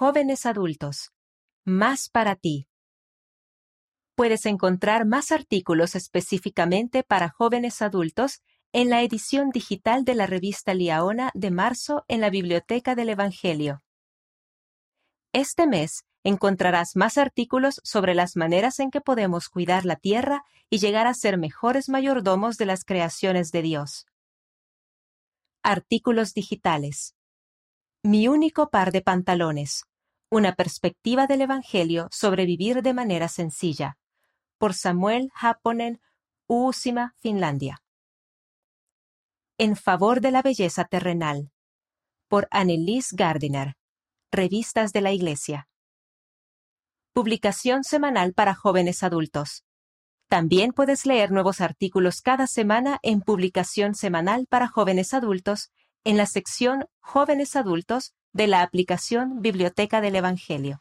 Jóvenes adultos. Más para ti. Puedes encontrar más artículos específicamente para jóvenes adultos en la edición digital de la revista Liaona de marzo en la Biblioteca del Evangelio. Este mes encontrarás más artículos sobre las maneras en que podemos cuidar la tierra y llegar a ser mejores mayordomos de las creaciones de Dios. Artículos digitales. Mi único par de pantalones. Una perspectiva del Evangelio sobre vivir de manera sencilla. Por Samuel Haponen, Uusima, Finlandia. En favor de la belleza terrenal. Por Annelies Gardiner. Revistas de la Iglesia. Publicación semanal para jóvenes adultos. También puedes leer nuevos artículos cada semana en Publicación semanal para jóvenes adultos en la sección Jóvenes adultos de la aplicación Biblioteca del Evangelio.